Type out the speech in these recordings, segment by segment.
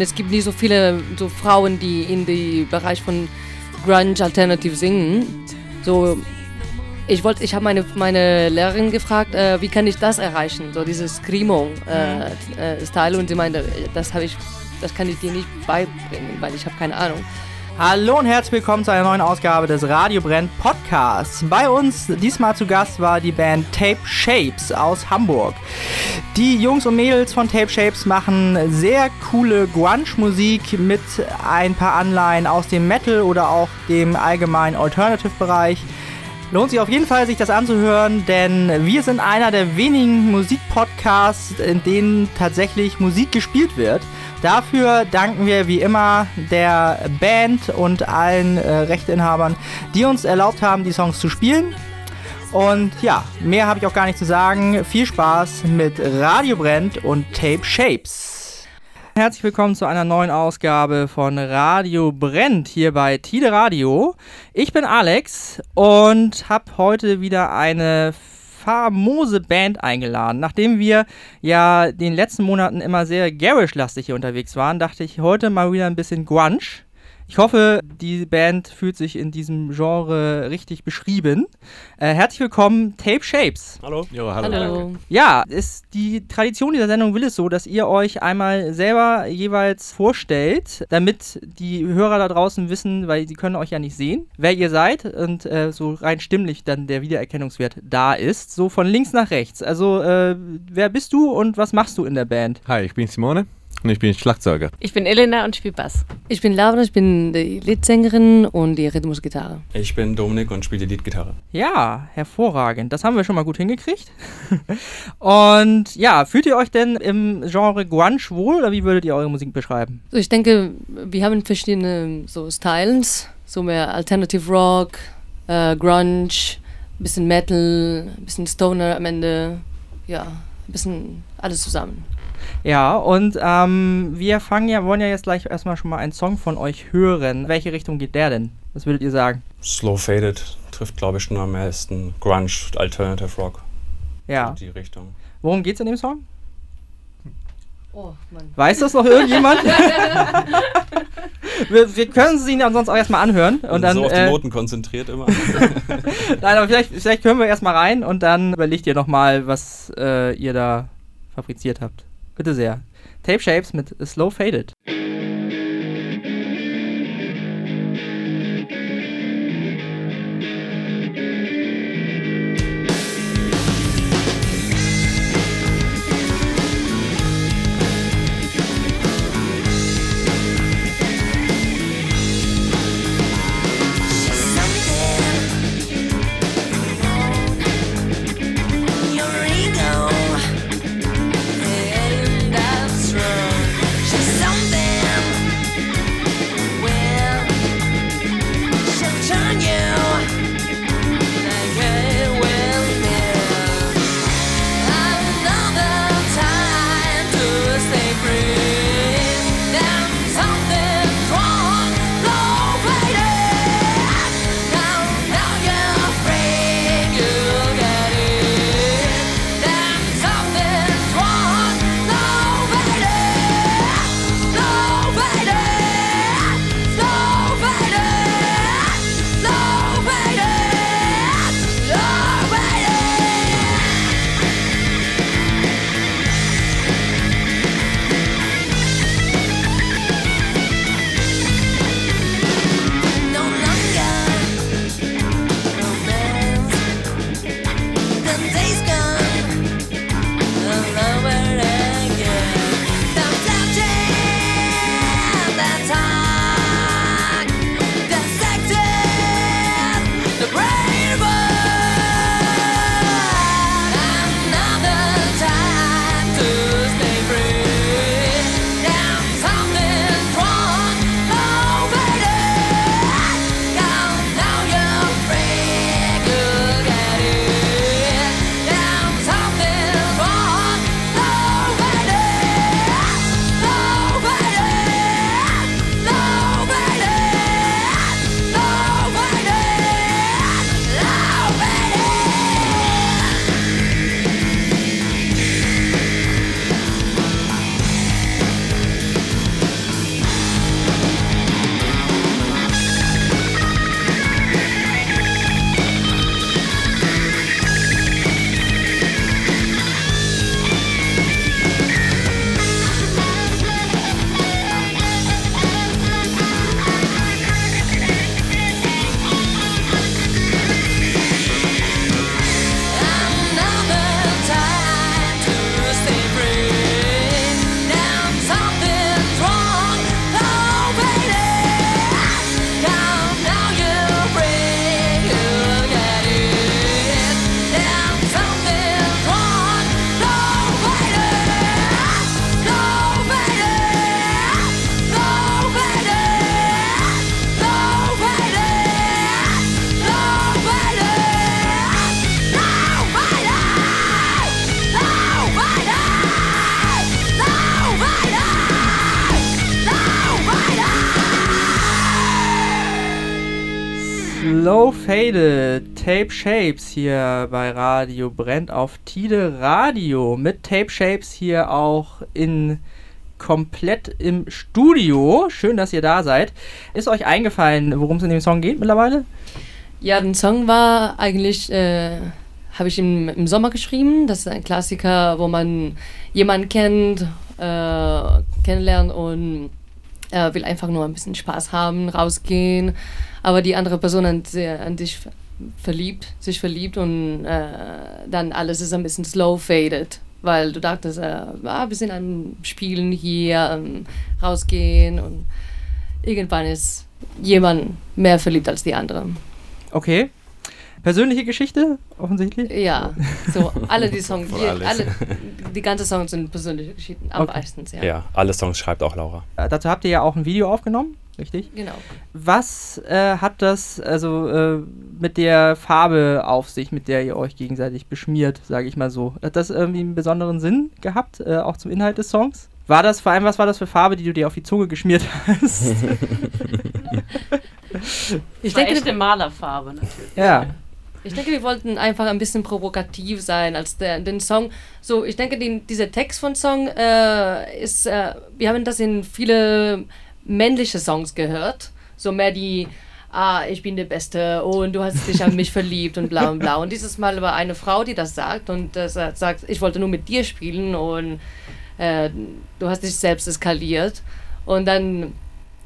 Es gibt nicht so viele so Frauen, die in den Bereich von Grunge Alternative singen. So, ich wollte, ich habe meine, meine Lehrerin gefragt, äh, wie kann ich das erreichen, so dieses Screamo-Style äh, äh, und sie meinte, das habe ich, das kann ich dir nicht beibringen, weil ich habe keine Ahnung. Hallo und herzlich willkommen zu einer neuen Ausgabe des Radio Brenn Podcasts. Bei uns diesmal zu Gast war die Band Tape Shapes aus Hamburg. Die Jungs und Mädels von Tape Shapes machen sehr coole Grunge-Musik mit ein paar Anleihen aus dem Metal oder auch dem allgemeinen Alternative-Bereich. Lohnt sich auf jeden Fall, sich das anzuhören, denn wir sind einer der wenigen Musikpodcasts, in denen tatsächlich Musik gespielt wird. Dafür danken wir wie immer der Band und allen äh, Rechteinhabern, die uns erlaubt haben, die Songs zu spielen. Und ja, mehr habe ich auch gar nicht zu sagen. Viel Spaß mit Radio Brennt und Tape Shapes. Herzlich willkommen zu einer neuen Ausgabe von Radio Brennt hier bei Tide Radio. Ich bin Alex und habe heute wieder eine famose Band eingeladen. Nachdem wir ja den letzten Monaten immer sehr garish-lastig hier unterwegs waren, dachte ich heute mal wieder ein bisschen Grunge. Ich hoffe, die Band fühlt sich in diesem Genre richtig beschrieben. Äh, herzlich willkommen, Tape Shapes. Hallo. Jo, hallo. hallo. Ja, ist die Tradition dieser Sendung will es so, dass ihr euch einmal selber jeweils vorstellt, damit die Hörer da draußen wissen, weil sie können euch ja nicht sehen, wer ihr seid und äh, so rein stimmlich dann der Wiedererkennungswert da ist. So von links nach rechts. Also, äh, wer bist du und was machst du in der Band? Hi, ich bin Simone. Und ich bin Schlagzeuger. Ich bin Elena und spiele Bass. Ich bin Laura, ich bin die Leadsängerin und die Rhythmusgitarre. Ich bin Dominik und spiele die Leadgitarre. Ja, hervorragend. Das haben wir schon mal gut hingekriegt. und ja, fühlt ihr euch denn im Genre Grunge wohl oder wie würdet ihr eure Musik beschreiben? So, ich denke, wir haben verschiedene so Styles, so mehr Alternative Rock, äh, Grunge, bisschen Metal, bisschen Stoner am Ende. Ja, ein bisschen alles zusammen. Ja, und ähm, wir fangen ja, wollen ja jetzt gleich erstmal schon mal einen Song von euch hören. Welche Richtung geht der denn? Was würdet ihr sagen? Slow Faded trifft, glaube ich, schon am meisten Grunge, Alternative Rock. Ja. Die Richtung. Worum geht's in dem Song? Oh, Mann. Weiß das noch irgendjemand? wir, wir, können sie ihn ansonsten auch erstmal anhören. Und dann, so auf die äh, Noten konzentriert immer. Nein, aber vielleicht, vielleicht hören wir erstmal rein und dann überlegt ihr nochmal, was äh, ihr da fabriziert habt. Bitte sehr. Tape Shapes mit Slow Faded. Tape Shapes hier bei Radio Brennt auf Tide Radio. Mit Tape Shapes hier auch in komplett im Studio. Schön, dass ihr da seid. Ist euch eingefallen, worum es in dem Song geht mittlerweile? Ja, den Song war eigentlich, äh, habe ich im, im Sommer geschrieben. Das ist ein Klassiker, wo man jemanden kennt, äh, kennenlernt und äh, will einfach nur ein bisschen Spaß haben, rausgehen, aber die andere Person an, an dich verliebt, sich verliebt und äh, dann alles ist ein bisschen slow faded, weil du dachtest, äh, ah, wir sind am Spielen hier, ähm, rausgehen und irgendwann ist jemand mehr verliebt als die andere. Okay. Persönliche Geschichte, offensichtlich? Ja, so alle die Songs, die, alle, die ganzen Songs sind persönliche Geschichten, am okay. meistens, ja. Ja, alle Songs schreibt auch Laura. Äh, dazu habt ihr ja auch ein Video aufgenommen, richtig? Genau. Was äh, hat das also äh, mit der Farbe auf sich, mit der ihr euch gegenseitig beschmiert, sage ich mal so? Hat das irgendwie einen besonderen Sinn gehabt, äh, auch zum Inhalt des Songs? War das vor allem, was war das für Farbe, die du dir auf die Zunge geschmiert hast? ich denke, eine Malerfarbe natürlich. Ja. Ich denke, wir wollten einfach ein bisschen provokativ sein als der, den Song. So, ich denke, den, dieser Text von Song äh, ist, äh, wir haben das in viele männliche Songs gehört. So mehr die, ah, ich bin der Beste und du hast dich an mich verliebt und bla und bla. Und dieses Mal war eine Frau, die das sagt und das sagt, ich wollte nur mit dir spielen und äh, du hast dich selbst eskaliert. Und dann,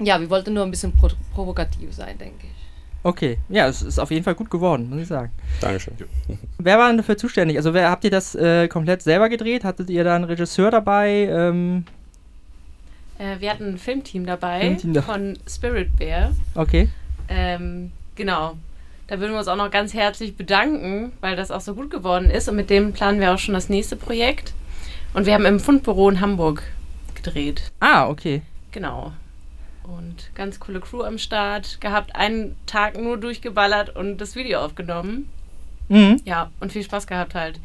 ja, wir wollten nur ein bisschen pro provokativ sein, denke ich. Okay, ja, es ist auf jeden Fall gut geworden, muss ich sagen. Dankeschön. Wer war denn dafür zuständig? Also wer habt ihr das äh, komplett selber gedreht? Hattet ihr da einen Regisseur dabei? Ähm äh, wir hatten ein Filmteam dabei Filmteam da. von Spirit Bear. Okay. Ähm, genau. Da würden wir uns auch noch ganz herzlich bedanken, weil das auch so gut geworden ist. Und mit dem planen wir auch schon das nächste Projekt. Und wir haben im Fundbüro in Hamburg gedreht. Ah, okay. Genau. Und ganz coole Crew am Start gehabt, einen Tag nur durchgeballert und das Video aufgenommen. Mhm. Ja, und viel Spaß gehabt halt.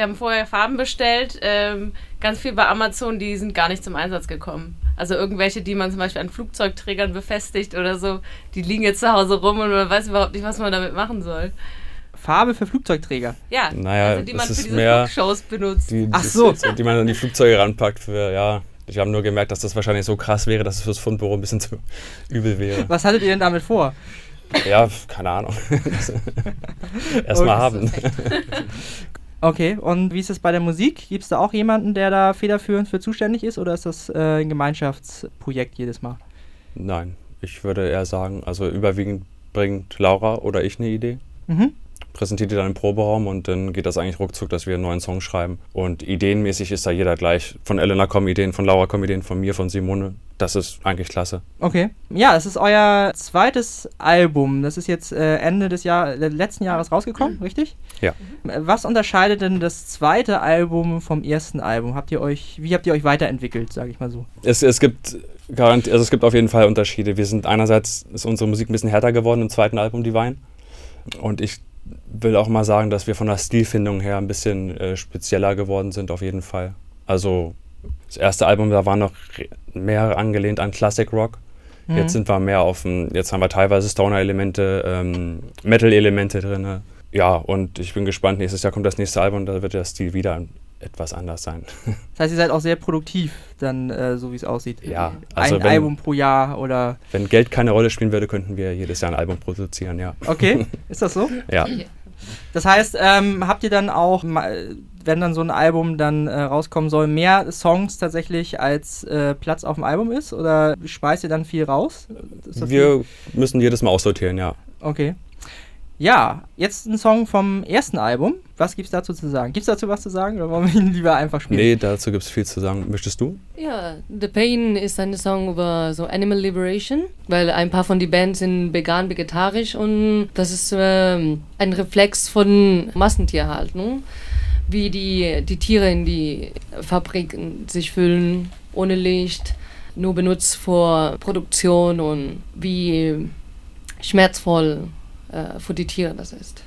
Wir haben vorher Farben bestellt, ähm, ganz viel bei Amazon, die sind gar nicht zum Einsatz gekommen. Also irgendwelche, die man zum Beispiel an Flugzeugträgern befestigt oder so, die liegen jetzt zu Hause rum und man weiß überhaupt nicht, was man damit machen soll. Farbe für Flugzeugträger. Ja, naja, also die man für diese Flugshows benutzt. Die, Ach so. Die man an die Flugzeuge ranpackt für, ja, ich habe nur gemerkt, dass das wahrscheinlich so krass wäre, dass es fürs Fundbüro ein bisschen zu übel wäre. Was hattet ihr denn damit vor? Ja, keine Ahnung. Erstmal haben. Okay, und wie ist es bei der Musik? Gibt es da auch jemanden, der da federführend für zuständig ist oder ist das äh, ein Gemeinschaftsprojekt jedes Mal? Nein, ich würde eher sagen, also überwiegend bringt Laura oder ich eine Idee. Mhm präsentiert die dann im Proberaum und dann geht das eigentlich ruckzuck, dass wir einen neuen Song schreiben. Und ideenmäßig ist da jeder gleich. Von Elena kommen Ideen, von Laura kommen Ideen, von mir, von Simone. Das ist eigentlich klasse. Okay. Ja, es ist euer zweites Album. Das ist jetzt äh, Ende des Jahr, äh, letzten Jahres rausgekommen, mhm. richtig? Ja. Was unterscheidet denn das zweite Album vom ersten Album? Habt ihr euch, wie habt ihr euch weiterentwickelt, sage ich mal so? Es, es gibt also es gibt auf jeden Fall Unterschiede. Wir sind einerseits ist unsere Musik ein bisschen härter geworden im zweiten Album Divine. Und ich will auch mal sagen, dass wir von der Stilfindung her ein bisschen äh, spezieller geworden sind, auf jeden Fall. Also das erste Album, da war noch mehr angelehnt an Classic Rock. Mhm. Jetzt sind wir mehr auf dem, jetzt haben wir teilweise Stoner-Elemente, ähm, Metal-Elemente drin. Ja, und ich bin gespannt, nächstes Jahr kommt das nächste Album, da wird der Stil wieder etwas anders sein. Das heißt, ihr seid auch sehr produktiv, dann äh, so wie es aussieht. Ja, also ein wenn, Album pro Jahr oder. Wenn Geld keine Rolle spielen würde, könnten wir jedes Jahr ein Album produzieren, ja. Okay, ist das so? ja. Das heißt, ähm, habt ihr dann auch, wenn dann so ein Album dann äh, rauskommen soll, mehr Songs tatsächlich als äh, Platz auf dem Album ist? Oder schmeißt ihr dann viel raus? Wir viel? müssen jedes Mal aussortieren, ja. Okay. Ja, jetzt ein Song vom ersten Album. Was gibt's dazu zu sagen? Gibt's dazu was zu sagen oder wollen wir ihn lieber einfach spielen? Nee, dazu gibt's viel zu sagen. Möchtest du? Ja, The Pain ist ein Song über so Animal Liberation, weil ein paar von den Bands sind vegan, vegetarisch und das ist äh, ein Reflex von Massentierhaltung, wie die, die Tiere in die Fabriken sich fühlen, ohne Licht, nur benutzt vor Produktion und wie schmerzvoll äh, für die Tiere das ist.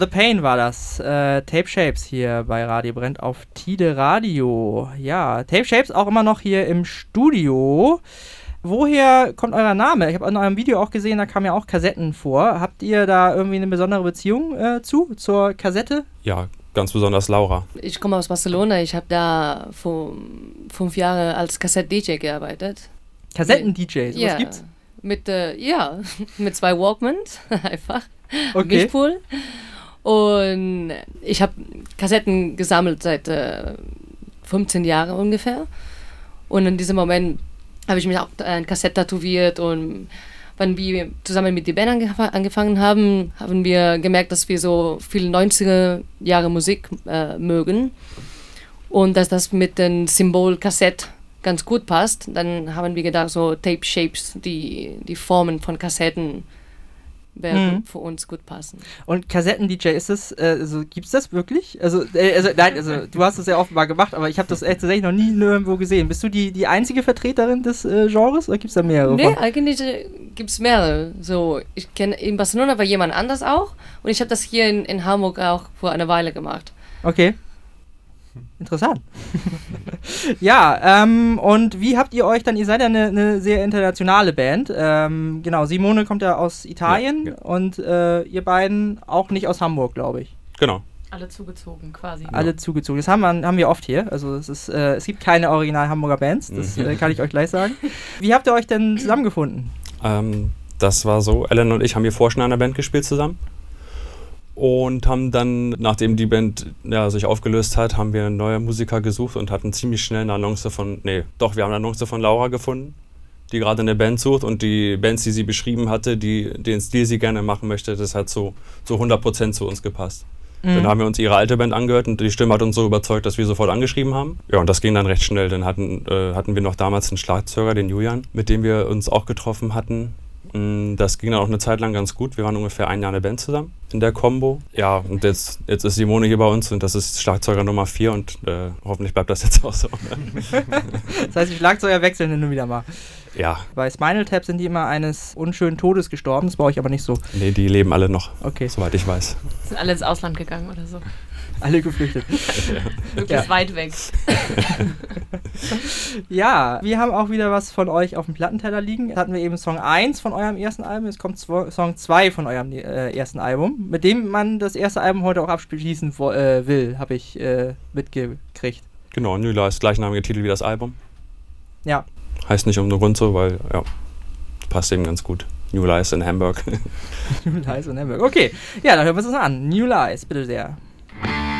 The Pain war das. Äh, Tape Shapes hier bei Radio Brennt auf Tide Radio. Ja, Tape Shapes auch immer noch hier im Studio. Woher kommt euer Name? Ich habe in eurem Video auch gesehen, da kamen ja auch Kassetten vor. Habt ihr da irgendwie eine besondere Beziehung äh, zu, zur Kassette? Ja, ganz besonders Laura. Ich komme aus Barcelona. Ich habe da vor fünf Jahren als Kassett-DJ gearbeitet. Kassetten-DJ? Ja. Was gibt's? Mit, äh, ja, mit zwei Walkmans einfach. Okay. Mischpool. Und ich habe Kassetten gesammelt seit äh, 15 Jahren ungefähr. Und in diesem Moment habe ich mich auch ein Kassett tätowiert und wenn wir zusammen mit der Band angef angefangen haben, haben wir gemerkt, dass wir so viel 90er Jahre Musik äh, mögen und dass das mit dem Symbol Kassett ganz gut passt. Dann haben wir gedacht, so Tape Shapes, die, die Formen von Kassetten wäre mhm. für uns gut passen. Und Kassetten-DJ, ist das, äh, also gibt es das wirklich? Also, äh, also, nein, also du hast es ja offenbar gemacht, aber ich habe das tatsächlich noch nie nirgendwo gesehen. Bist du die, die einzige Vertreterin des äh, Genres oder gibt es da mehrere? Nee, von? eigentlich äh, gibt es mehrere. So, ich kenne in Barcelona war jemand anders auch und ich habe das hier in, in Hamburg auch vor einer Weile gemacht. Okay. Interessant. ja, ähm, und wie habt ihr euch dann, ihr seid ja eine, eine sehr internationale Band. Ähm, genau, Simone kommt ja aus Italien ja, ja. und äh, ihr beiden auch nicht aus Hamburg, glaube ich. Genau. Alle zugezogen quasi. Alle zugezogen. Das haben wir, haben wir oft hier. Also es, ist, äh, es gibt keine original Hamburger Bands, das mhm. äh, kann ich euch gleich sagen. Wie habt ihr euch denn zusammengefunden? Ähm, das war so, Ellen und ich haben hier vorher schon in einer Band gespielt zusammen und haben dann, nachdem die Band ja, sich aufgelöst hat, haben wir neue Musiker gesucht und hatten ziemlich schnell eine Annonce von, nee, doch, wir haben eine Annonce von Laura gefunden, die gerade eine Band sucht und die Bands, die sie beschrieben hatte, die, den Stil sie gerne machen möchte, das hat so, so 100% zu uns gepasst. Mhm. Dann haben wir uns ihre alte Band angehört und die Stimme hat uns so überzeugt, dass wir sofort angeschrieben haben. Ja, und das ging dann recht schnell. Dann hatten, äh, hatten wir noch damals einen Schlagzeuger, den Julian, mit dem wir uns auch getroffen hatten. Mm, das ging dann auch eine Zeit lang ganz gut. Wir waren ungefähr ein Jahr eine Band zusammen in der Combo. Ja, und jetzt, jetzt ist Simone hier bei uns und das ist Schlagzeuger Nummer 4 und äh, hoffentlich bleibt das jetzt auch so. das heißt, die Schlagzeuger wechseln hin und wieder mal. Ja. Bei Spinal Tap sind die immer eines unschönen Todes gestorben, das brauche ich aber nicht so. Nee, die leben alle noch. Okay. Soweit ich weiß. Sind alle ins Ausland gegangen oder so. Alle geflüchtet. Wirklich ja. weit weg. ja, wir haben auch wieder was von euch auf dem Plattenteller liegen. Jetzt hatten wir eben Song 1 von eurem ersten Album, jetzt kommt Song 2 von eurem äh, ersten Album, mit dem man das erste Album heute auch abschließen äh, will, habe ich äh, mitgekriegt. Genau, Nüla ist gleichnamige Titel wie das Album. Ja. Heißt nicht um nur Grund so, weil, ja, passt eben ganz gut. New Lies in Hamburg. New Lies in Hamburg. Okay, ja, dann hören wir uns das an. New Lies, bitte sehr. Bye.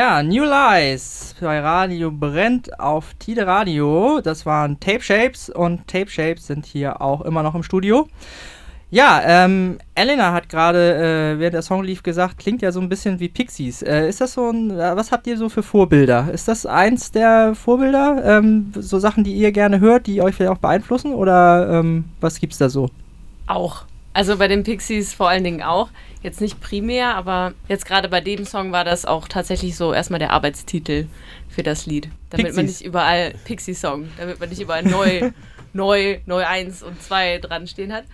Ja, New Lies bei Radio brennt auf Tide Radio. Das waren Tape Shapes und Tape Shapes sind hier auch immer noch im Studio. Ja, ähm, Elena hat gerade, äh, während der Song lief, gesagt, klingt ja so ein bisschen wie Pixies. Äh, ist das so ein, äh, was habt ihr so für Vorbilder? Ist das eins der Vorbilder? Ähm, so Sachen, die ihr gerne hört, die euch vielleicht auch beeinflussen? Oder ähm, was gibt's da so? Auch. Also bei den Pixies vor allen Dingen auch. Jetzt nicht primär, aber jetzt gerade bei dem Song war das auch tatsächlich so erstmal der Arbeitstitel für das Lied. Damit Pixies. man nicht überall Pixie-Song, damit man nicht überall neu, neu, neu 1 und 2 dran stehen hat.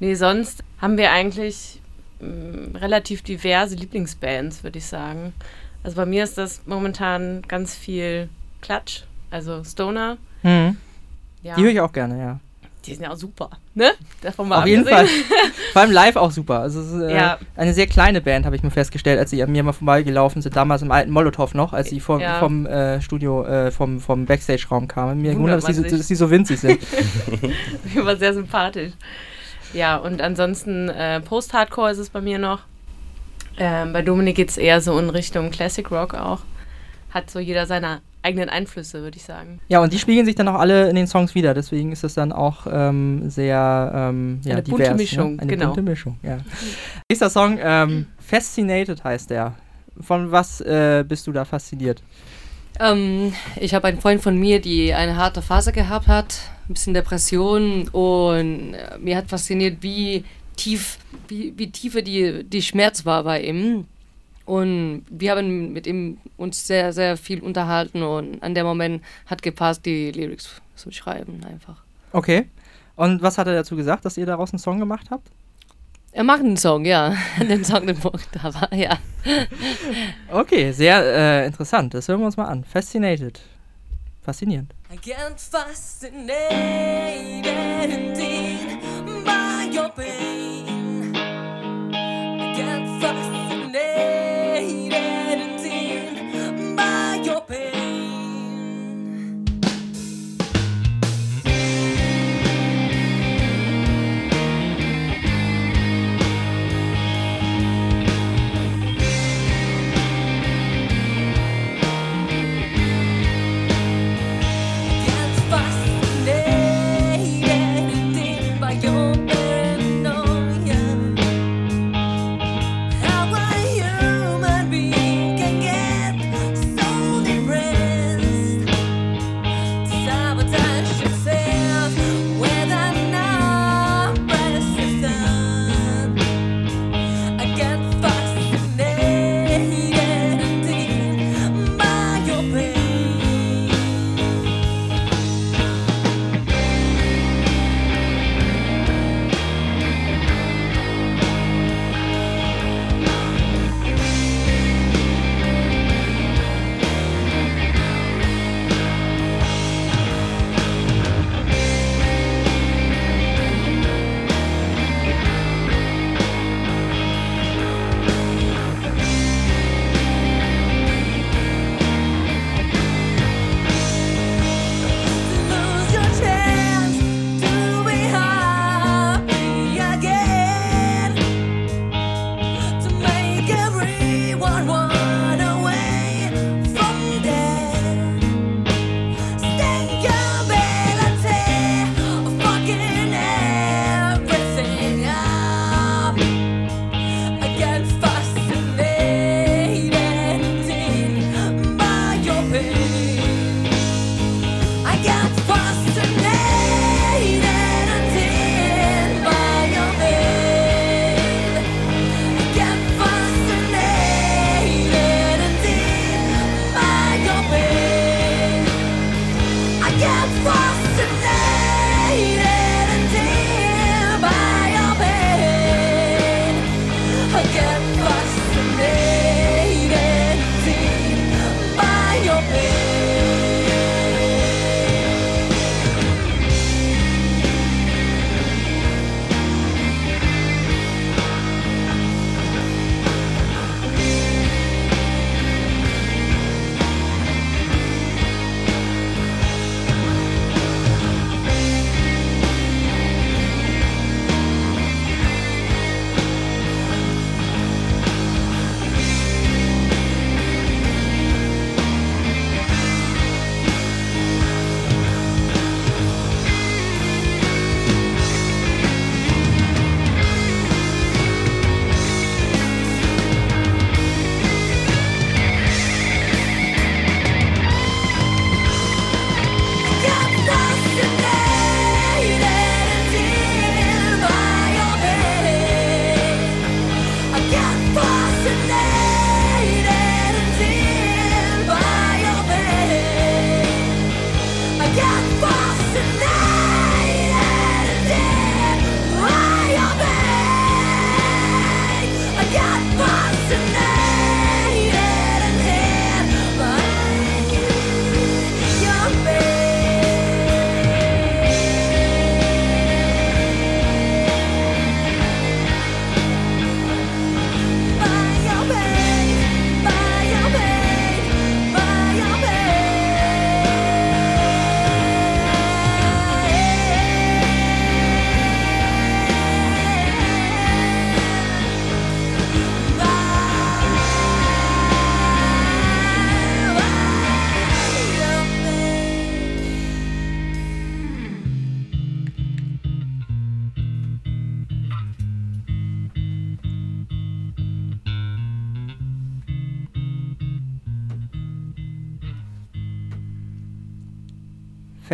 Nee, sonst haben wir eigentlich mh, mm, relativ diverse Lieblingsbands, würde ich sagen. Also bei mir ist das momentan ganz viel Klatsch, also Stoner. Mhm. Ja. Die höre ich auch gerne, ja. Die sind ja auch super, ne? Davon mal Auf jeden Fall. Vor allem live auch super. Also es ist äh, ja. eine sehr kleine Band, habe ich mir festgestellt, als sie an mir mal vorbeigelaufen sind, damals im alten Molotow noch, als sie vom, ja. vom äh, Studio, äh, vom, vom Backstage-Raum kamen. Mir wundert, dass, dass sie so winzig sind. Mir war sehr sympathisch. Ja, und ansonsten äh, Post-Hardcore ist es bei mir noch. Ähm, bei Dominik geht es eher so in Richtung Classic Rock auch. Hat so jeder seine eigenen Einflüsse, würde ich sagen. Ja, und die spiegeln sich dann auch alle in den Songs wieder. Deswegen ist es dann auch ähm, sehr ähm, ja, Eine divers, bunte ne? Mischung, ne? Eine genau. bunte Mischung, ja. Nächster Song, ähm, Fascinated heißt der. Von was äh, bist du da fasziniert? Ähm, ich habe einen Freund von mir, die eine harte Phase gehabt hat, ein bisschen Depression und äh, mir hat fasziniert, wie tief, wie, wie tiefe die, die Schmerz war bei ihm. Und wir haben mit ihm uns sehr, sehr viel unterhalten und an dem Moment hat gepasst, die Lyrics zu schreiben einfach. Okay. Und was hat er dazu gesagt, dass ihr daraus einen Song gemacht habt? Er macht einen Song, ja. den Song, den da war, ja. Okay, sehr äh, interessant. Das hören wir uns mal an. Fascinated. Faszinierend. I get fascinated indeed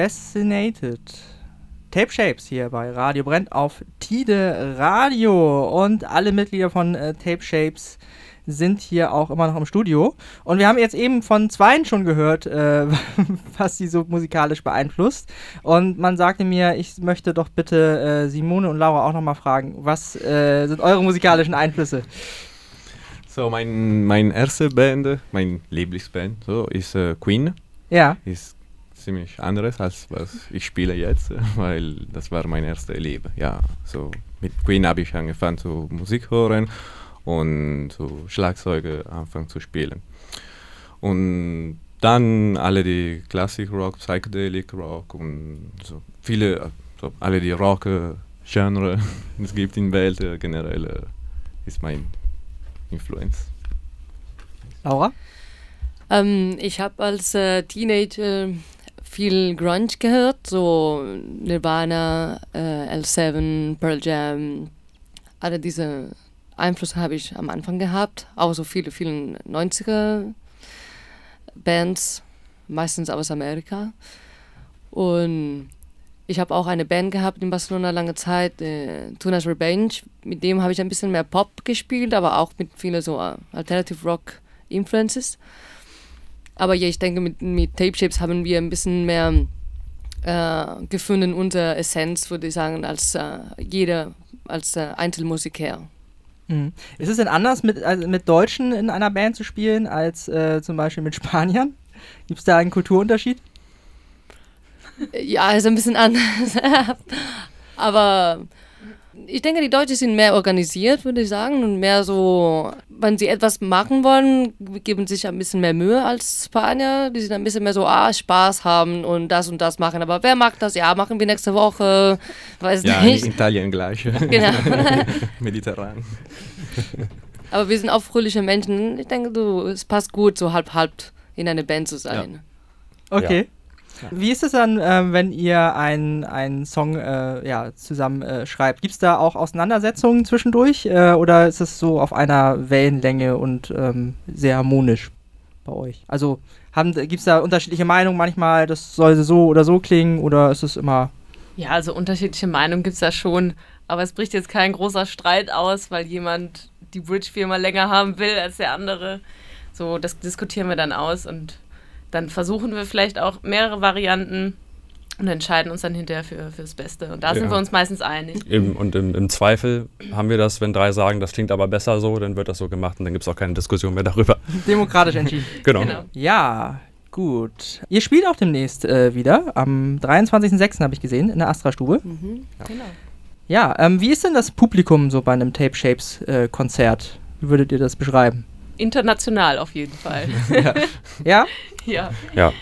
Fascinated. Tape Shapes hier bei Radio Brennt auf Tide Radio. Und alle Mitglieder von äh, Tape Shapes sind hier auch immer noch im Studio. Und wir haben jetzt eben von Zweien schon gehört, äh, was sie so musikalisch beeinflusst. Und man sagte mir, ich möchte doch bitte äh, Simone und Laura auch nochmal fragen, was äh, sind eure musikalischen Einflüsse? So, mein, mein erste Band, mein Lieblingsband, so, ist äh, Queen. Ja. Ist ziemlich anderes als was ich spiele jetzt, weil das war mein erstes Leben. Ja, so mit Queen habe ich angefangen zu Musik hören und so Schlagzeuge anfangen zu spielen. Und dann alle die Classic Rock, Psychedelic Rock und so viele, so alle die Rock-Genre es gibt in der Welt generell ist mein Influence. Laura? Ähm, ich habe als äh, Teenager viel Grunge gehört, so Nirvana, äh, L7, Pearl Jam, alle diese Einflüsse habe ich am Anfang gehabt, auch so viele, viele 90er Bands, meistens aus Amerika. Und ich habe auch eine Band gehabt in Barcelona lange Zeit, äh, Tunas Revenge. Mit dem habe ich ein bisschen mehr Pop gespielt, aber auch mit vielen so äh, Alternative Rock Influences. Aber ja, ich denke, mit, mit Tape Shapes haben wir ein bisschen mehr äh, gefunden, unsere Essenz, würde ich sagen, als äh, jeder, als äh, Einzelmusiker. Mhm. Ist es denn anders, mit, also mit Deutschen in einer Band zu spielen, als äh, zum Beispiel mit Spaniern? Gibt es da einen Kulturunterschied? Ja, ist ein bisschen anders. Aber ich denke, die Deutschen sind mehr organisiert, würde ich sagen, und mehr so, wenn sie etwas machen wollen, geben sich ein bisschen mehr Mühe als Spanier. Die sind ein bisschen mehr so, ah, Spaß haben und das und das machen. Aber wer mag das? Ja, machen wir nächste Woche. Weiß ja, nicht. in Italien gleich. Genau. Mediterran. Aber wir sind auch fröhliche Menschen. Ich denke, du, es passt gut, so halb-halb in eine Band zu sein. Okay. Wie ist es dann, äh, wenn ihr einen Song äh, ja, zusammen äh, schreibt? Gibt es da auch Auseinandersetzungen zwischendurch äh, oder ist es so auf einer Wellenlänge und ähm, sehr harmonisch bei euch? Also gibt es da unterschiedliche Meinungen manchmal, das soll so oder so klingen oder ist es immer... Ja, also unterschiedliche Meinungen gibt es da schon, aber es bricht jetzt kein großer Streit aus, weil jemand die Bridge-Firma länger haben will als der andere. So, das diskutieren wir dann aus und dann versuchen wir vielleicht auch mehrere Varianten und entscheiden uns dann hinterher für, für das Beste. Und da ja. sind wir uns meistens einig. Eben, und im, im, Zweifel haben wir das, wenn drei sagen, das klingt aber besser so, dann wird das so gemacht und dann gibt es auch keine Diskussion mehr darüber. Demokratisch entschieden. genau. genau. Ja, gut. Ihr spielt auch demnächst äh, wieder. Am 23.06. habe ich gesehen, in der Astra-Stube. Mhm. Ja. Genau. Ja, ähm, wie ist denn das Publikum so bei einem Tape Shapes äh, Konzert? Wie würdet ihr das beschreiben? International auf jeden Fall. ja. ja? Ja. Ja.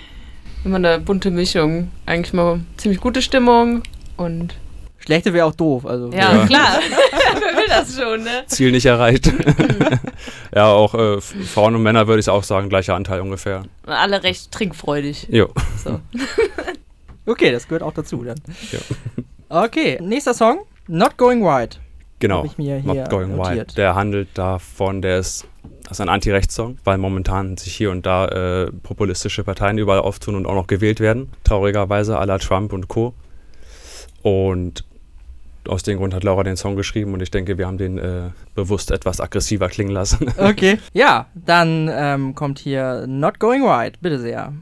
Immer eine bunte Mischung. Eigentlich mal ziemlich gute Stimmung und. Schlechte wäre auch doof. Also. Ja, ja. klar. Wer will das schon, ne? Ziel nicht erreicht. ja, auch äh, Frauen und Männer würde ich auch sagen, gleicher Anteil ungefähr. Alle recht trinkfreudig. Jo. So. okay, das gehört auch dazu dann. Ja. Okay, nächster Song. Not Going White. Genau. Not Going notiert. White. Der handelt davon, der ist das ist ein Anti-Rechts-Song, weil momentan sich hier und da äh, populistische Parteien überall auftun und auch noch gewählt werden. Traurigerweise à la Trump und Co. Und aus dem Grund hat Laura den Song geschrieben und ich denke, wir haben den äh, bewusst etwas aggressiver klingen lassen. Okay. Ja, dann ähm, kommt hier Not Going White. Bitte sehr.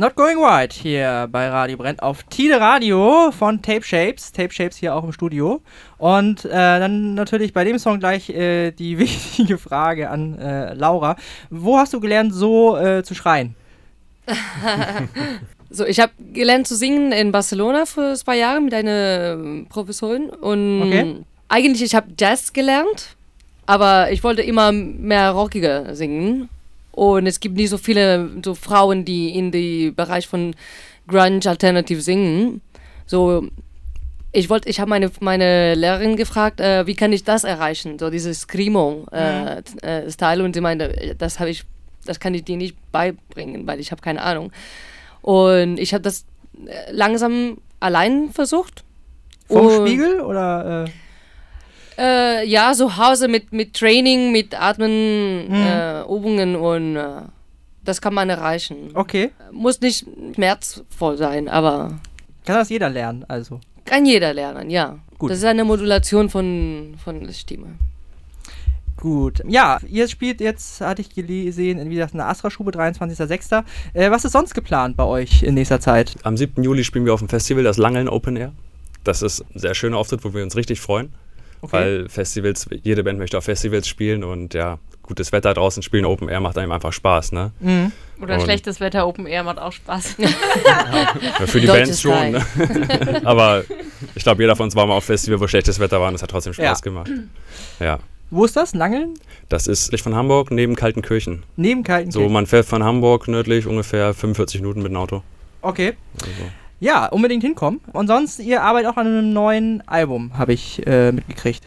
Not Going White hier bei Radio Brennt auf Tide Radio von Tape Shapes. Tape Shapes hier auch im Studio. Und äh, dann natürlich bei dem Song gleich äh, die wichtige Frage an äh, Laura. Wo hast du gelernt, so äh, zu schreien? so, ich habe gelernt zu singen in Barcelona für zwei Jahre mit einer Professorin. Und okay. eigentlich, ich habe Jazz gelernt, aber ich wollte immer mehr rockiger singen. Und es gibt nicht so viele so Frauen, die in den Bereich von Grunge Alternative singen. So, ich wollte, ich habe meine, meine Lehrerin gefragt, äh, wie kann ich das erreichen? So dieses Screamo-Style. Äh, äh, und sie meinte, das habe ich, das kann ich dir nicht beibringen, weil ich habe keine Ahnung. Und ich habe das äh, langsam allein versucht. Vom und Spiegel oder? Äh? Ja, zu Hause mit, mit Training, mit Atmen, mhm. äh, Übungen und äh, das kann man erreichen. Okay. Muss nicht schmerzvoll sein, aber. Kann das jeder lernen, also? Kann jeder lernen, ja. Gut. Das ist eine Modulation von, von der Stimme. Gut. Ja, ihr spielt jetzt, hatte ich gesehen, wie gesagt, eine Astra-Schube, 23.06. Äh, was ist sonst geplant bei euch in nächster Zeit? Am 7. Juli spielen wir auf dem Festival, das Langeln Open Air. Das ist ein sehr schöner Auftritt, wo wir uns richtig freuen. Okay. Weil Festivals, jede Band möchte auf Festivals spielen und ja, gutes Wetter draußen spielen, Open Air macht einem einfach Spaß, ne? Mhm. Oder und schlechtes Wetter, Open Air macht auch Spaß. ja, für die Bands schon, ne? Aber ich glaube, jeder von uns war mal auf Festival, wo schlechtes Wetter war und es hat trotzdem Spaß ja. gemacht. Ja. Wo ist das? Langeln? Das ist von Hamburg neben Kaltenkirchen. Neben Kaltenkirchen? So, man fährt von Hamburg nördlich ungefähr 45 Minuten mit dem Auto. Okay. Also. Ja, unbedingt hinkommen. Und sonst, ihr arbeitet auch an einem neuen Album, habe ich äh, mitgekriegt.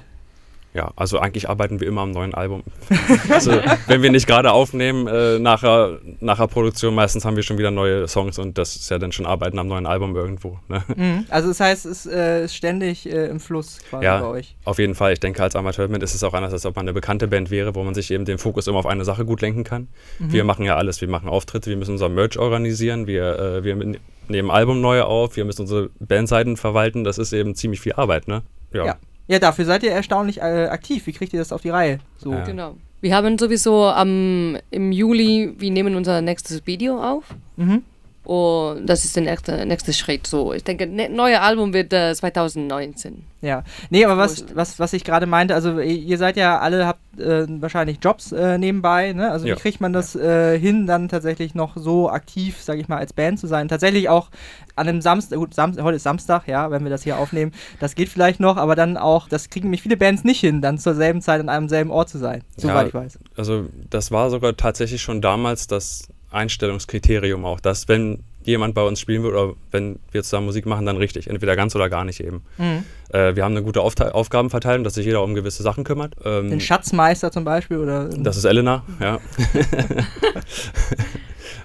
Ja, also eigentlich arbeiten wir immer am neuen Album. also, wenn wir nicht gerade aufnehmen, äh, nachher, nachher Produktion, meistens haben wir schon wieder neue Songs und das ist ja dann schon Arbeiten am neuen Album irgendwo. Ne? Mhm. Also das heißt, es äh, ist ständig äh, im Fluss quasi ja, bei euch. Auf jeden Fall. Ich denke, als Amateurband ist es auch anders, als ob man eine bekannte Band wäre, wo man sich eben den Fokus immer auf eine Sache gut lenken kann. Mhm. Wir machen ja alles. Wir machen Auftritte, wir müssen unser Merch organisieren, wir, äh, wir nehmen Album neu auf, wir müssen unsere Bandseiten verwalten. Das ist eben ziemlich viel Arbeit, ne? ja. ja. Ja, dafür seid ihr erstaunlich äh, aktiv. Wie kriegt ihr das auf die Reihe? So. Ja. Genau. Wir haben sowieso am, im Juli, wir nehmen unser nächstes Video auf. Mhm. Und das ist der nächste, nächste Schritt. So, ich denke, ne, neue Album wird äh, 2019. Ja, nee, aber was, was, was ich gerade meinte, also ihr seid ja alle, habt äh, wahrscheinlich Jobs äh, nebenbei, ne? Also ja. wie kriegt man das äh, hin, dann tatsächlich noch so aktiv, sage ich mal, als Band zu sein? Tatsächlich auch an einem Samstag, gut, Sam heute ist Samstag, ja, wenn wir das hier aufnehmen, das geht vielleicht noch, aber dann auch, das kriegen nämlich viele Bands nicht hin, dann zur selben Zeit an einem selben Ort zu sein, soweit ja, ich weiß. Also das war sogar tatsächlich schon damals das Einstellungskriterium auch, dass wenn jemand bei uns spielen wird oder wenn wir zusammen Musik machen, dann richtig. Entweder ganz oder gar nicht eben. Mhm. Äh, wir haben eine gute Aufte Aufgabenverteilung, dass sich jeder um gewisse Sachen kümmert. Ähm, Den Schatzmeister zum Beispiel? oder? Das ist Elena, ja.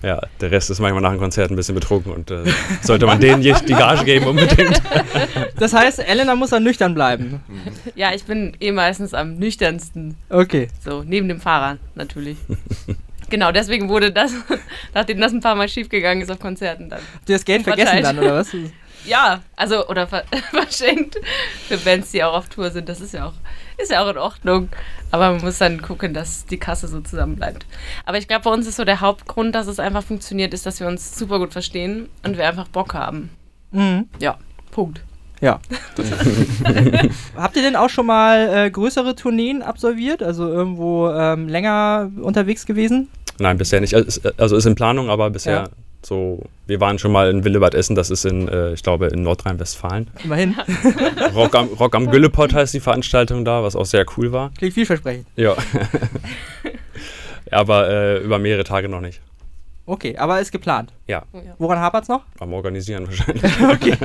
ja, der Rest ist manchmal nach dem Konzert ein bisschen betrunken und äh, sollte man denen die Gage geben unbedingt. Das heißt, Elena muss dann nüchtern bleiben. Ja, ich bin eh meistens am nüchternsten. Okay. So, neben dem Fahrer natürlich. Genau, deswegen wurde das, nachdem das ein paar Mal schiefgegangen ist auf Konzerten dann. Habt ihr das Geld vergessen dann, oder was? ja, also, oder ver verschenkt für Bands, die auch auf Tour sind. Das ist ja auch, ist ja auch in Ordnung. Aber man muss dann gucken, dass die Kasse so zusammenbleibt. Aber ich glaube, bei uns ist so der Hauptgrund, dass es einfach funktioniert, ist, dass wir uns super gut verstehen und wir einfach Bock haben. Mhm. Ja, Punkt. Ja. Habt ihr denn auch schon mal äh, größere Tourneen absolviert? Also irgendwo ähm, länger unterwegs gewesen? Nein, bisher nicht. Also, ist in Planung, aber bisher ja. so. Wir waren schon mal in Willebad Essen, das ist in, äh, ich glaube, in Nordrhein-Westfalen. Immerhin. Rock am, Rock am Güllepott heißt die Veranstaltung da, was auch sehr cool war. Klingt vielversprechend. Ja. aber äh, über mehrere Tage noch nicht. Okay, aber ist geplant. Ja. Woran hapert es noch? Am Organisieren wahrscheinlich. okay.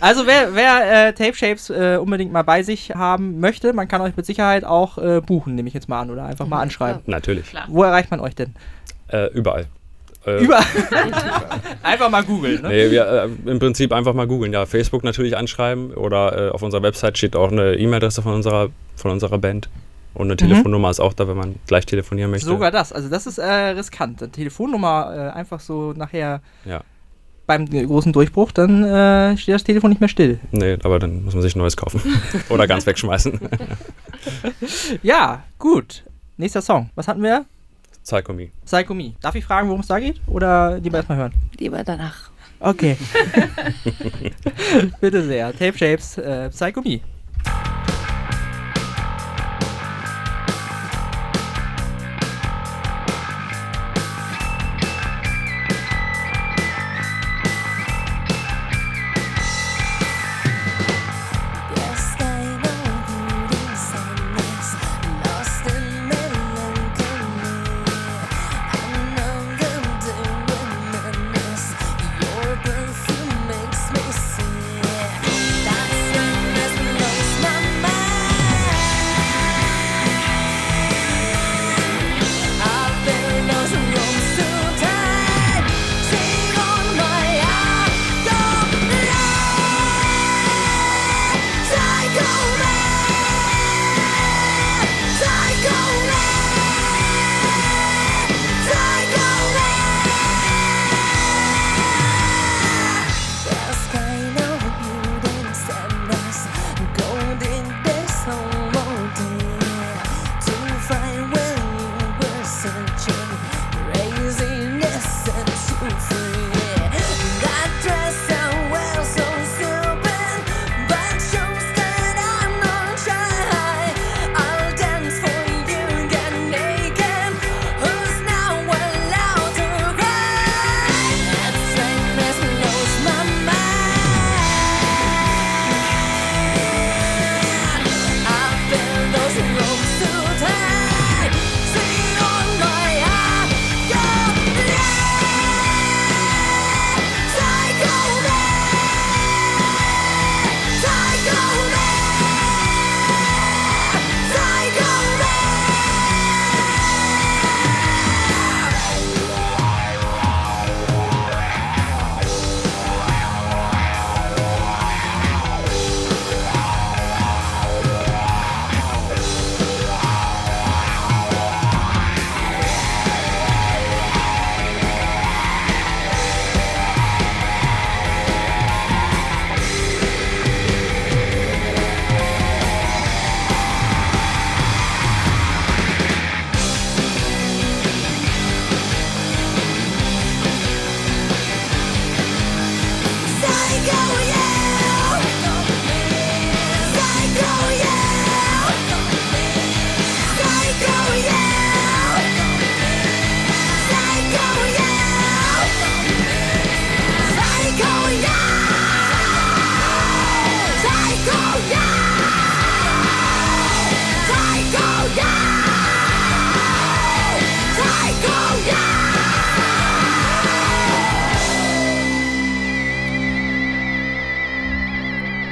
Also wer, wer äh, Tape Shapes äh, unbedingt mal bei sich haben möchte, man kann euch mit Sicherheit auch äh, buchen, nehme ich jetzt mal an, oder einfach mal mhm, anschreiben. Klar. Natürlich. Klar. Wo erreicht man euch denn? Äh, überall. Äh, überall. einfach mal googeln. Ne? Nee, wir, äh, Im Prinzip einfach mal googeln. Ja, Facebook natürlich anschreiben oder auf unserer Website steht auch eine E-Mail-Adresse von unserer, von unserer Band. Und eine Telefonnummer mhm. ist auch da, wenn man gleich telefonieren möchte. Sogar das. Also das ist äh, riskant. Eine Telefonnummer äh, einfach so nachher ja. beim großen Durchbruch, dann äh, steht das Telefon nicht mehr still. Nee, aber dann muss man sich ein neues kaufen. Oder ganz wegschmeißen. ja, gut. Nächster Song. Was hatten wir? Psycho Me. Psycho Me. Darf ich fragen, worum es da geht? Oder lieber erstmal hören? lieber danach. Okay. Bitte sehr. Tape Shapes, äh, Psycho Me.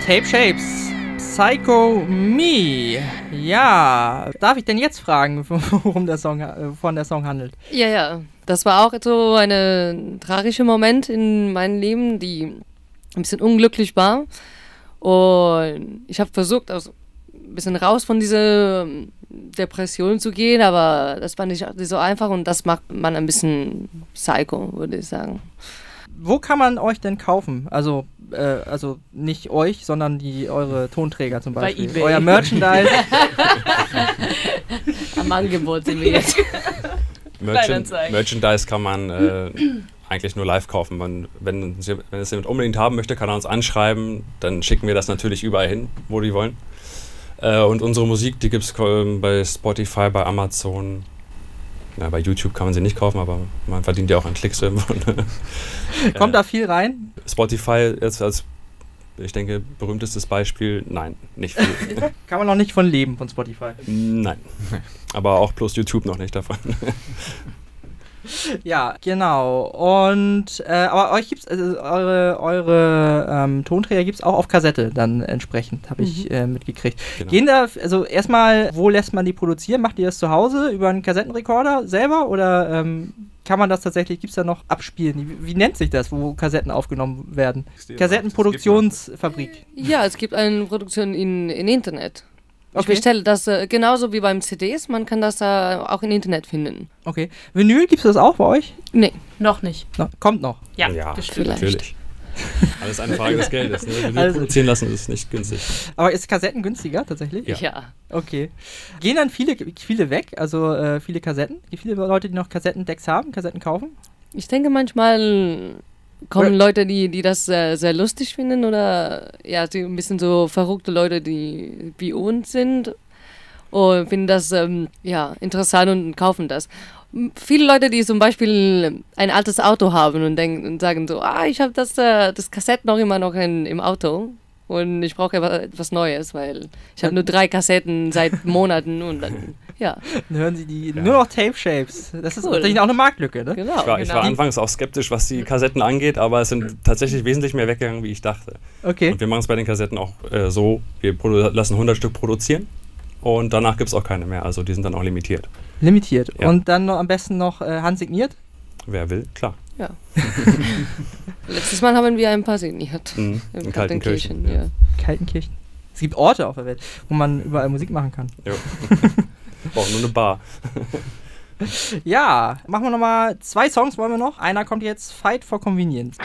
Tape Shapes. Psycho Me. Ja, darf ich denn jetzt fragen, worum der Song, äh, von der Song handelt? Ja, ja. Das war auch so ein tragischer Moment in meinem Leben, die ein bisschen unglücklich war. Und ich habe versucht, also ein bisschen raus von dieser ähm, Depression zu gehen, aber das war nicht so einfach und das macht man ein bisschen psycho, würde ich sagen. Wo kann man euch denn kaufen? Also äh, also nicht euch, sondern die eure Tonträger zum Beispiel. Bei eBay. Euer Merchandise. Am Angebot sind wir jetzt. Merchand Merchandise kann man äh, eigentlich nur live kaufen. Man, wenn, wenn es jemand unbedingt haben möchte, kann er uns anschreiben. Dann schicken wir das natürlich überall hin, wo die wollen. Äh, und unsere Musik, die gibt es bei Spotify, bei Amazon, na, bei YouTube kann man sie nicht kaufen, aber man verdient ja auch an Klicks irgendwo. Ne? Kommt da viel rein? Spotify jetzt als, ich denke, berühmtestes Beispiel, nein, nicht viel. kann man noch nicht von leben, von Spotify? Nein. Aber auch plus YouTube noch nicht davon. ja, genau. Und äh, aber euch gibt's also eure eure ähm, Tonträger gibt's auch auf Kassette dann entsprechend, habe ich mhm. äh, mitgekriegt. Genau. Gehen da also erstmal, wo lässt man die produzieren? Macht ihr das zu Hause über einen Kassettenrekorder selber oder ähm, kann man das tatsächlich, gibt es da noch abspielen? Wie, wie, nennt sich das, wo Kassetten aufgenommen werden? Kassettenproduktionsfabrik. Ja, es gibt eine Produktion in, in Internet. Okay. Ich bestelle das äh, genauso wie beim CDs. Man kann das äh, auch im Internet finden. Okay. Vinyl, gibt es das auch bei euch? Nee, noch nicht. No, kommt noch? Ja, ja bestimmt. natürlich. Alles eine Frage des Geldes. Ne? Vinyl also, produzieren lassen ist nicht günstig. Aber ist Kassetten günstiger tatsächlich? Ja. ja. Okay. Gehen dann viele, viele weg, also äh, viele Kassetten? Wie viele Leute, die noch Kassettendecks haben, Kassetten kaufen? Ich denke manchmal kommen Leute, die, die das sehr, sehr lustig finden oder ja, die ein bisschen so verrückte Leute, die wie uns sind und finden das ähm, ja, interessant und kaufen das. Viele Leute, die zum Beispiel ein altes Auto haben und, denken, und sagen so, ah, ich habe das, äh, das Kassett noch immer noch in, im Auto und ich brauche etwas Neues, weil ich habe nur drei Kassetten seit Monaten und dann, ja. Dann hören sie die ja. nur noch Tape Shapes. Das ist cool. tatsächlich auch eine Marktlücke, ne? Genau. Ich war, ich war genau. anfangs auch skeptisch, was die Kassetten angeht, aber es sind tatsächlich wesentlich mehr weggegangen, wie ich dachte. Okay. Und wir machen es bei den Kassetten auch äh, so, wir lassen 100 Stück produzieren und danach gibt es auch keine mehr. Also die sind dann auch limitiert. Limitiert. Ja. Und dann noch am besten noch äh, handsigniert? Wer will, klar. Ja. Letztes Mal haben wir ein paar signiert. Mhm. In, in Kaltenkirchen. Kaltenkirchen, ja. Kaltenkirchen. Es gibt Orte auf der Welt, wo man überall Musik machen kann. Ja. Brauchen nur eine Bar. ja, machen wir nochmal zwei Songs wollen wir noch. Einer kommt jetzt Fight for Convenience.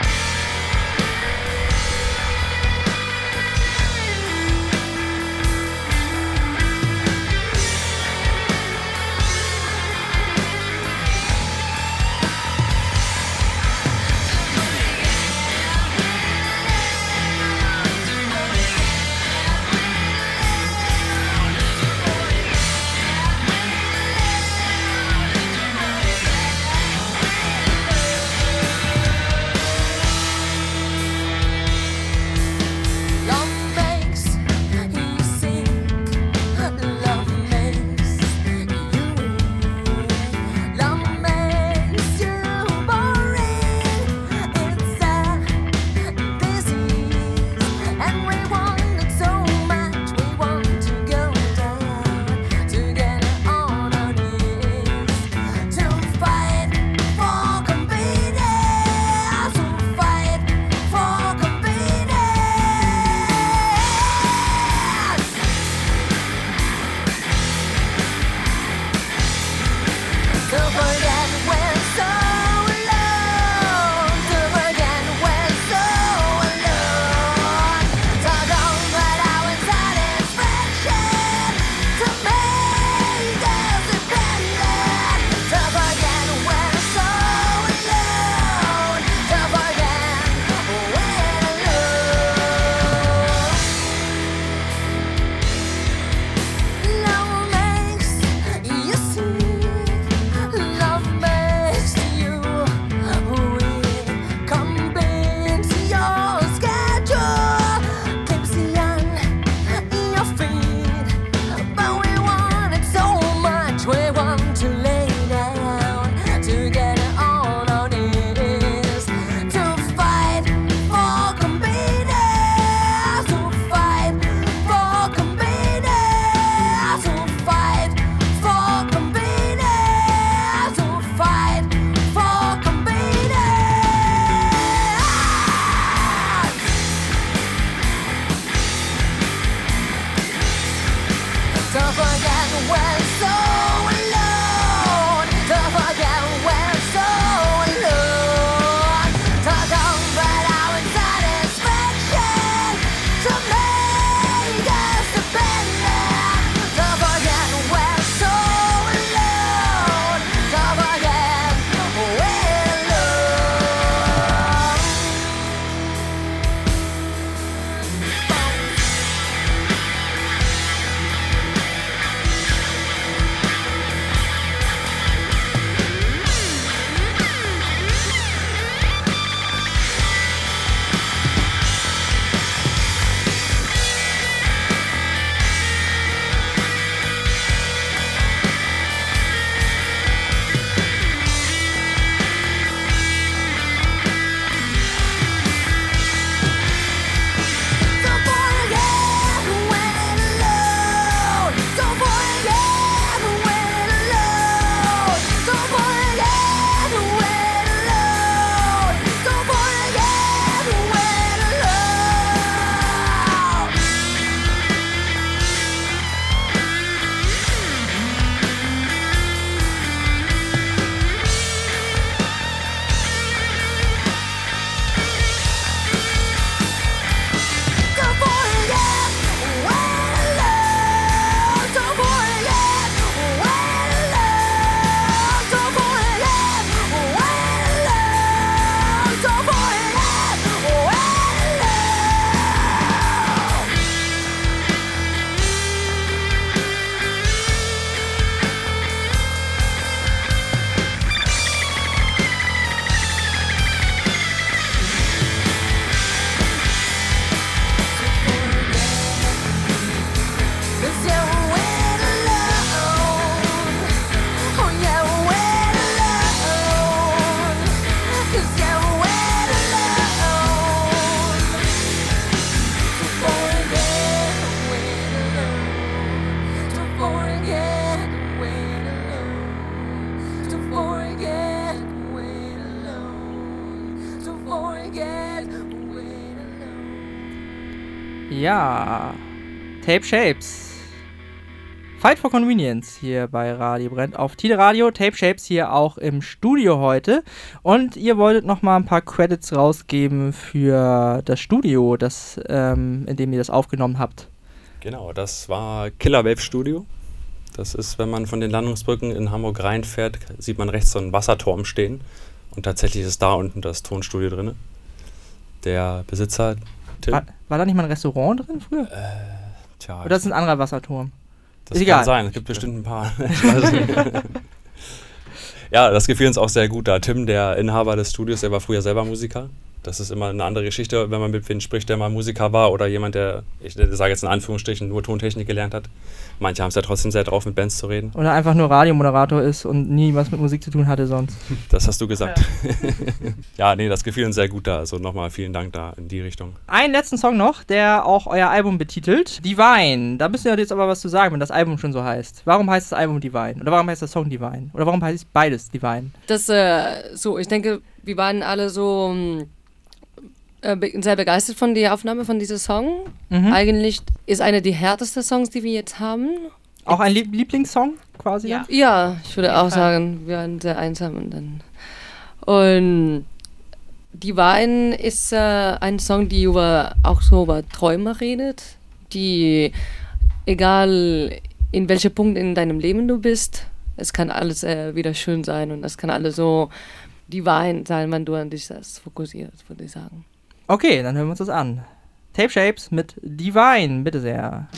Tape Shapes. Fight for Convenience hier bei Radio Brennt auf Tide Radio. Tape Shapes hier auch im Studio heute. Und ihr wolltet noch mal ein paar Credits rausgeben für das Studio, das, ähm, in dem ihr das aufgenommen habt. Genau, das war Killer Wave Studio. Das ist, wenn man von den Landungsbrücken in Hamburg reinfährt, sieht man rechts so einen Wasserturm stehen. Und tatsächlich ist da unten das Tonstudio drin. Der Besitzer, Tim. War, war, da nicht mal ein Restaurant drin früher? Äh, tja. Oder ist ein anderer Wasserturm? Das ist kann egal. sein, es gibt bestimmt ein paar. ja, das gefiel uns auch sehr gut da. Tim, der Inhaber des Studios, der war früher selber Musiker das ist immer eine andere Geschichte, wenn man mit wem spricht, der mal Musiker war oder jemand, der, ich sage jetzt in Anführungsstrichen, nur Tontechnik gelernt hat. Manche haben es ja trotzdem sehr drauf, mit Bands zu reden. Oder einfach nur Radiomoderator ist und nie was mit Musik zu tun hatte sonst. Das hast du gesagt. Ja, ja nee, das gefiel uns sehr gut da. Also nochmal vielen Dank da in die Richtung. Einen letzten Song noch, der auch euer Album betitelt. Divine. Da müsst ihr jetzt aber was zu sagen, wenn das Album schon so heißt. Warum heißt das Album Divine? Oder warum heißt der Song Divine? Oder warum heißt beides Divine? Das, äh, so, ich denke, wir waren alle so hm, äh, sehr begeistert von der Aufnahme von diesem Song. Mhm. Eigentlich ist einer der härtesten Songs, die wir jetzt haben. Auch ein Lieb Lieblingssong quasi? Ja, ja ich würde auch Fall. sagen, wir waren sehr einsam und dann. Und die Wein ist äh, ein Song, die über auch so über Träume redet, die egal in welchem Punkt in deinem Leben du bist, es kann alles äh, wieder schön sein und es kann alles so die Wein sein, wenn du an dich das fokussierst, würde ich sagen. Okay, dann hören wir uns das an. Tape Shapes mit Divine, bitte sehr.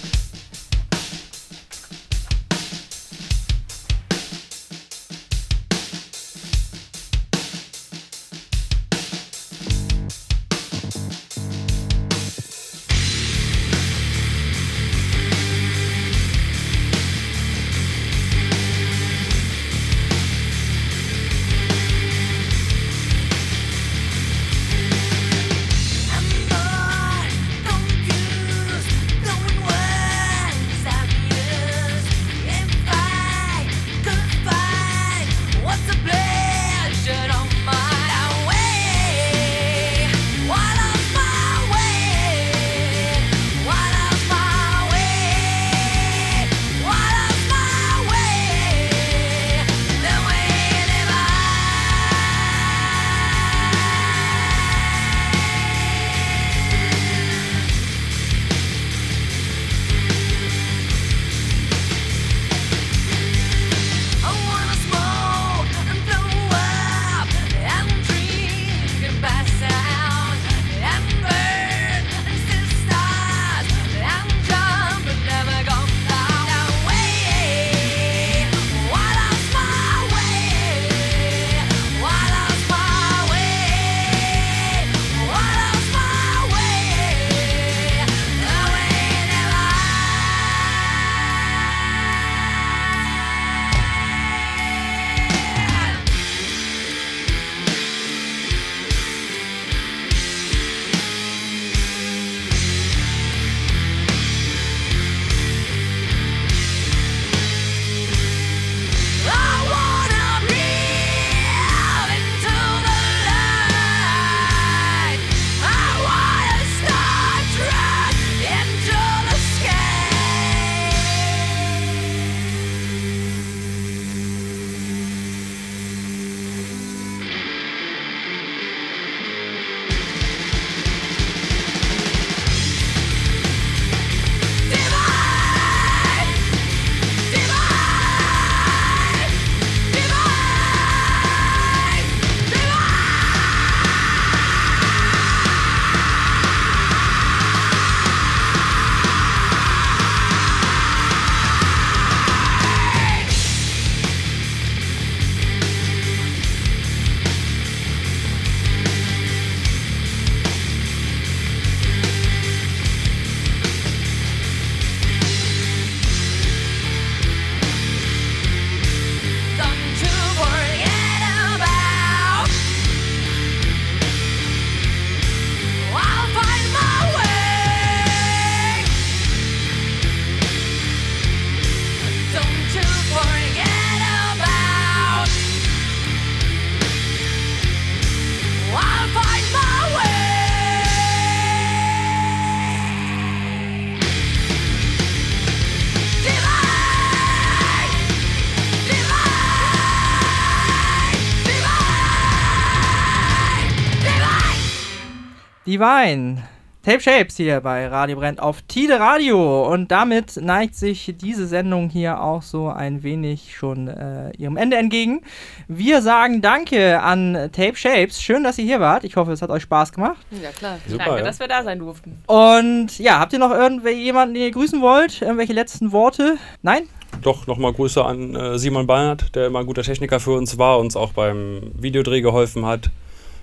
Divine. Tape Shapes hier bei Radio Brennt auf Tide Radio. Und damit neigt sich diese Sendung hier auch so ein wenig schon äh, ihrem Ende entgegen. Wir sagen Danke an Tape Shapes. Schön, dass ihr hier wart. Ich hoffe, es hat euch Spaß gemacht. Ja, klar. Super, Danke, ja. dass wir da sein durften. Und ja, habt ihr noch irgendjemanden, den ihr grüßen wollt? Irgendwelche letzten Worte? Nein? Doch, nochmal Grüße an äh, Simon Bernhard, der immer ein guter Techniker für uns war, uns auch beim Videodreh geholfen hat.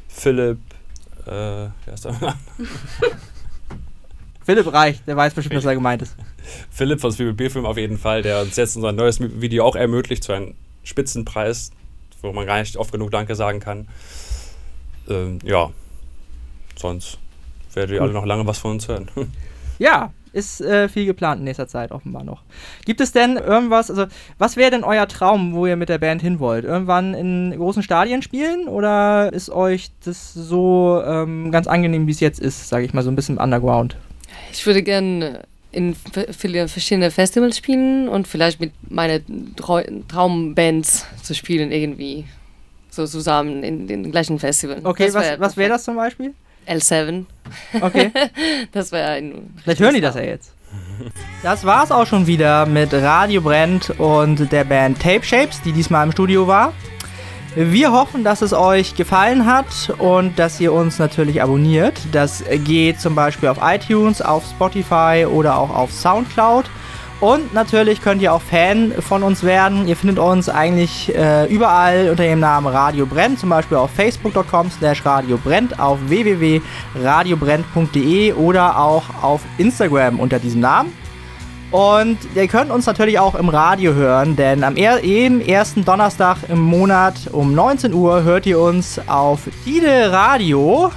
Philipp, äh, wer ist der? Philipp reicht, der weiß bestimmt, was er gemeint ist. Philipp von Film auf jeden Fall, der uns jetzt unser neues Video auch ermöglicht zu einem Spitzenpreis, wo man gar nicht oft genug Danke sagen kann. Ähm, ja, sonst werdet ihr alle noch lange was von uns hören. Ja, ist äh, viel geplant in nächster Zeit offenbar noch. Gibt es denn irgendwas, also was wäre denn euer Traum, wo ihr mit der Band hin wollt? Irgendwann in großen Stadien spielen oder ist euch das so ähm, ganz angenehm, wie es jetzt ist, sage ich mal, so ein bisschen underground? Ich würde gerne in viele verschiedene Festivals spielen und vielleicht mit meinen Traumbands zu spielen irgendwie. So zusammen in den gleichen Festivals. Okay, wär was, was wäre das zum Beispiel? L7. Okay. das wäre ein. Vielleicht hören die das ja jetzt. Das war's auch schon wieder mit Radio Brennt und der Band Tape Shapes, die diesmal im Studio war. Wir hoffen, dass es euch gefallen hat und dass ihr uns natürlich abonniert. Das geht zum Beispiel auf iTunes, auf Spotify oder auch auf Soundcloud. Und natürlich könnt ihr auch Fan von uns werden. Ihr findet uns eigentlich äh, überall unter dem Namen Radio Brennt, zum Beispiel auf facebook.com slash Radio Brennt, auf www.radiobrennt.de oder auch auf Instagram unter diesem Namen. Und ihr könnt uns natürlich auch im Radio hören, denn am er jeden ersten Donnerstag im Monat um 19 Uhr hört ihr uns auf Tide Radio.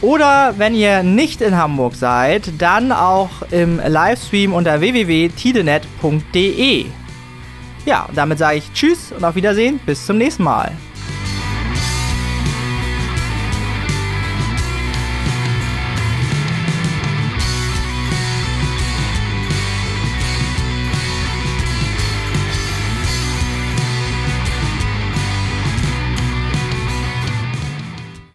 Oder wenn ihr nicht in Hamburg seid, dann auch im Livestream unter www.tidenet.de. Ja, damit sage ich Tschüss und auf Wiedersehen. Bis zum nächsten Mal.